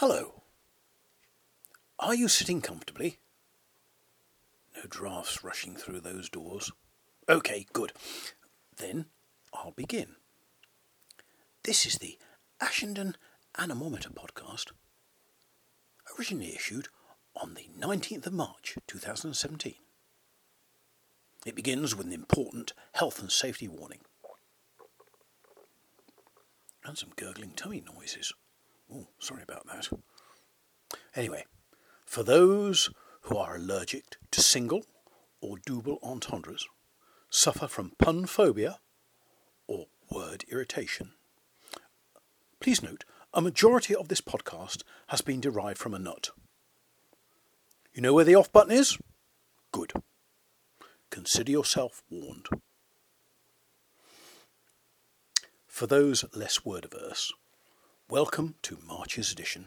Hello. Are you sitting comfortably? No drafts rushing through those doors. OK, good. Then I'll begin. This is the Ashendon Anemometer podcast, originally issued on the 19th of March 2017. It begins with an important health and safety warning. And some gurgling tummy noises. Oh, sorry about that. Anyway, for those who are allergic to single or double entendres, suffer from pun phobia or word irritation, please note a majority of this podcast has been derived from a nut. You know where the off button is? Good. Consider yourself warned. For those less word averse, welcome to March's edition,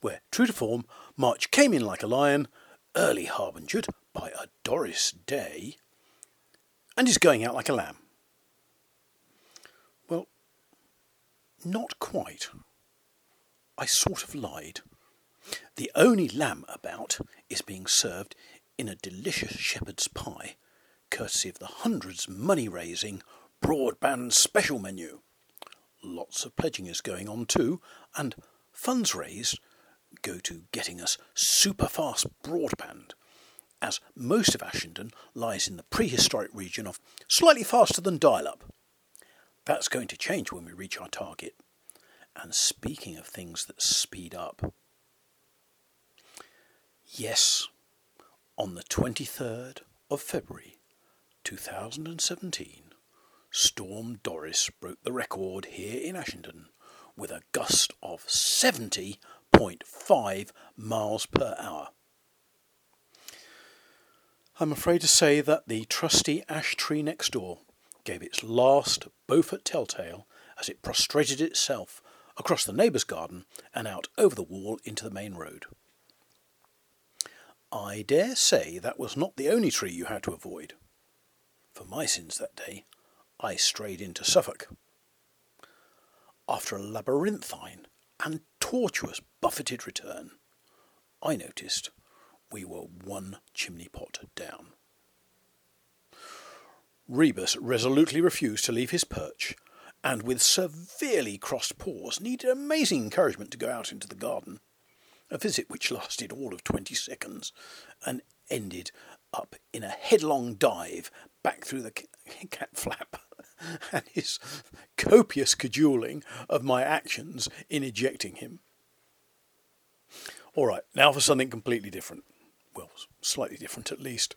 where, true to form, March came in like a lion, early harbingered by a Doris Day, and is going out like a lamb. Well, not quite. I sort of lied. The only lamb about is being served in a delicious shepherd's pie, courtesy of the hundreds money raising broadband special menu. Lots of pledging is going on too, and funds raised go to getting us super fast broadband, as most of Ashendon lies in the prehistoric region of slightly faster than dial up. That's going to change when we reach our target. And speaking of things that speed up, yes, on the 23rd of February 2017, Storm Doris broke the record here in Ashendon with a gust of 70.5 miles per hour. I'm afraid to say that the trusty ash tree next door gave its last Beaufort telltale as it prostrated itself across the neighbour's garden and out over the wall into the main road. I dare say that was not the only tree you had to avoid. For my sins that day, I strayed into Suffolk. After a labyrinthine and tortuous buffeted return, I noticed we were one chimney pot down. Rebus resolutely refused to leave his perch and with severely crossed paws needed amazing encouragement to go out into the garden, a visit which lasted all of twenty seconds and ended up in a headlong dive back through the cat flap and his copious cajoling of my actions in ejecting him. All right, now for something completely different. Well, slightly different at least.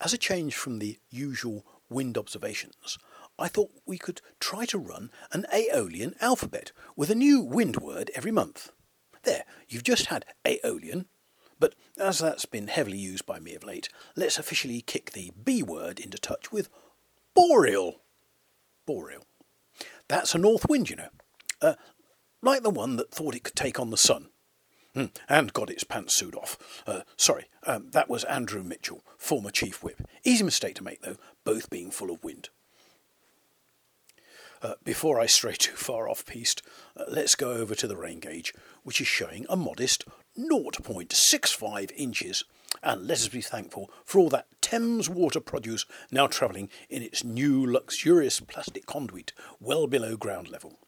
As a change from the usual wind observations, I thought we could try to run an Aeolian alphabet with a new wind word every month. There, you've just had Aeolian, but as that's been heavily used by me of late, let's officially kick the B word into touch with boreal. Boreal. That's a north wind, you know. Uh, like the one that thought it could take on the sun. Mm, and got its pantsuit off. Uh, sorry, um, that was Andrew Mitchell, former Chief Whip. Easy mistake to make, though, both being full of wind. Uh, before I stray too far off piste, uh, let's go over to the rain gauge, which is showing a modest 0.65 inches. And let us be thankful for all that Thames water produce now travelling in its new luxurious plastic conduit well below ground level.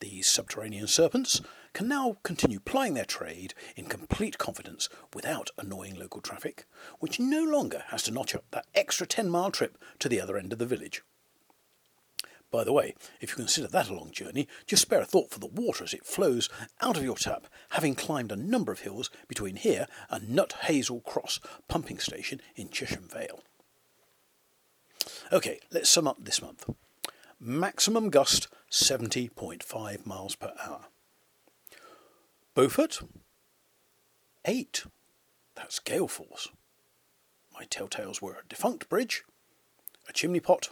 These subterranean serpents can now continue plying their trade in complete confidence without annoying local traffic, which no longer has to notch up that extra 10 mile trip to the other end of the village. By the way, if you consider that a long journey, just spare a thought for the water as it flows out of your tap, having climbed a number of hills between here and Nut Hazel Cross pumping station in Chesham Vale. OK, let's sum up this month. Maximum gust 70.5 miles per hour. Beaufort 8. That's gale force. My telltales were a defunct bridge, a chimney pot,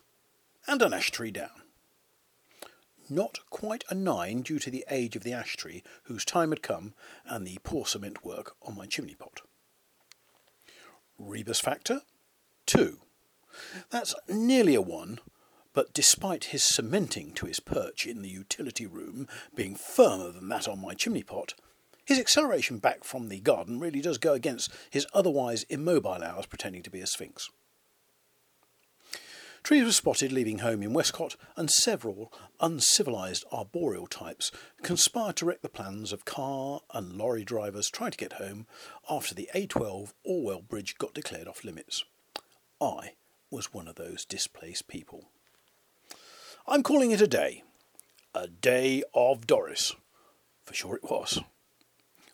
and an ash tree down not quite a nine due to the age of the ash tree, whose time had come, and the poor cement work on my chimney pot. Rebus factor, two. That's nearly a one, but despite his cementing to his perch in the utility room being firmer than that on my chimney pot, His acceleration back from the garden really does go against his otherwise immobile hours pretending to be a sphinx. Trees were spotted leaving home in Westcott, and several uncivilised arboreal types conspired to wreck the plans of car and lorry drivers trying to get home after the A12 Orwell Bridge got declared off limits. I was one of those displaced people. I'm calling it a day. A day of Doris. For sure it was.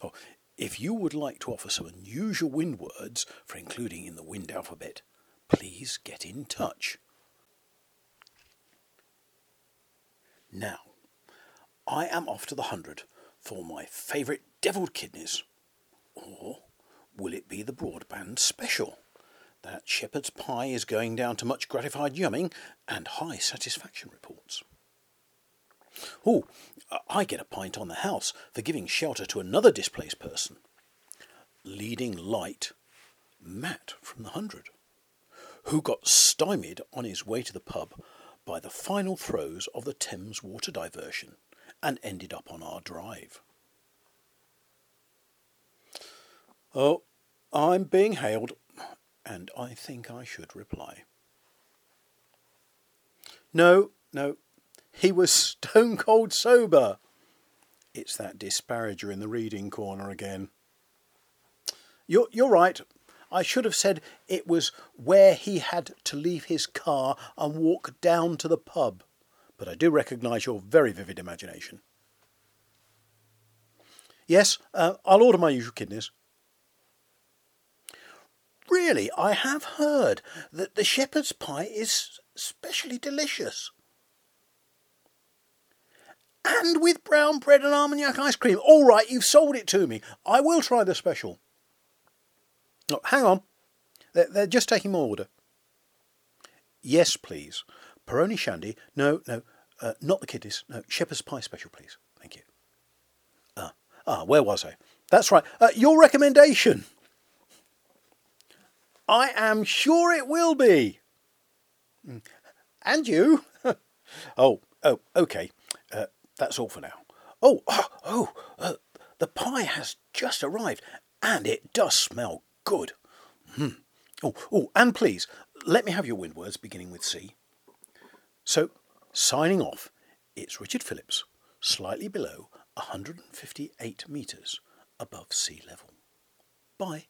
Oh, if you would like to offer some unusual wind words for including in the wind alphabet, please get in touch. Now, I am off to the hundred for my favourite devilled kidneys. Or will it be the broadband special? That shepherd's pie is going down to much gratified yumming and high satisfaction reports. Oh, I get a pint on the house for giving shelter to another displaced person. Leading light, Matt from the Hundred, who got stymied on his way to the pub by the final throes of the Thames water diversion and ended up on our drive. Oh, I'm being hailed, and I think I should reply. No, no, he was stone cold sober. It's that disparager in the reading corner again. You're, you're right. I should have said it was where he had to leave his car and walk down to the pub. But I do recognise your very vivid imagination. Yes, uh, I'll order my usual kidneys. Really, I have heard that the shepherd's pie is specially delicious. And with brown bread and armagnac ice cream. All right, you've sold it to me. I will try the special. Oh, hang on. They're, they're just taking my order. Yes, please. Peroni shandy. No, no, uh, not the kiddies. No, shepherd's pie special, please. Thank you. Ah, ah, where was I? That's right. Uh, your recommendation. I am sure it will be. Hmm. And you? oh, oh, okay. Uh, that's all for now. Oh, oh, oh the pie has just arrived, and it does smell Good. Hmm. Oh, oh, and please, let me have your wind words beginning with C. So, signing off, it's Richard Phillips, slightly below 158 metres above sea level. Bye.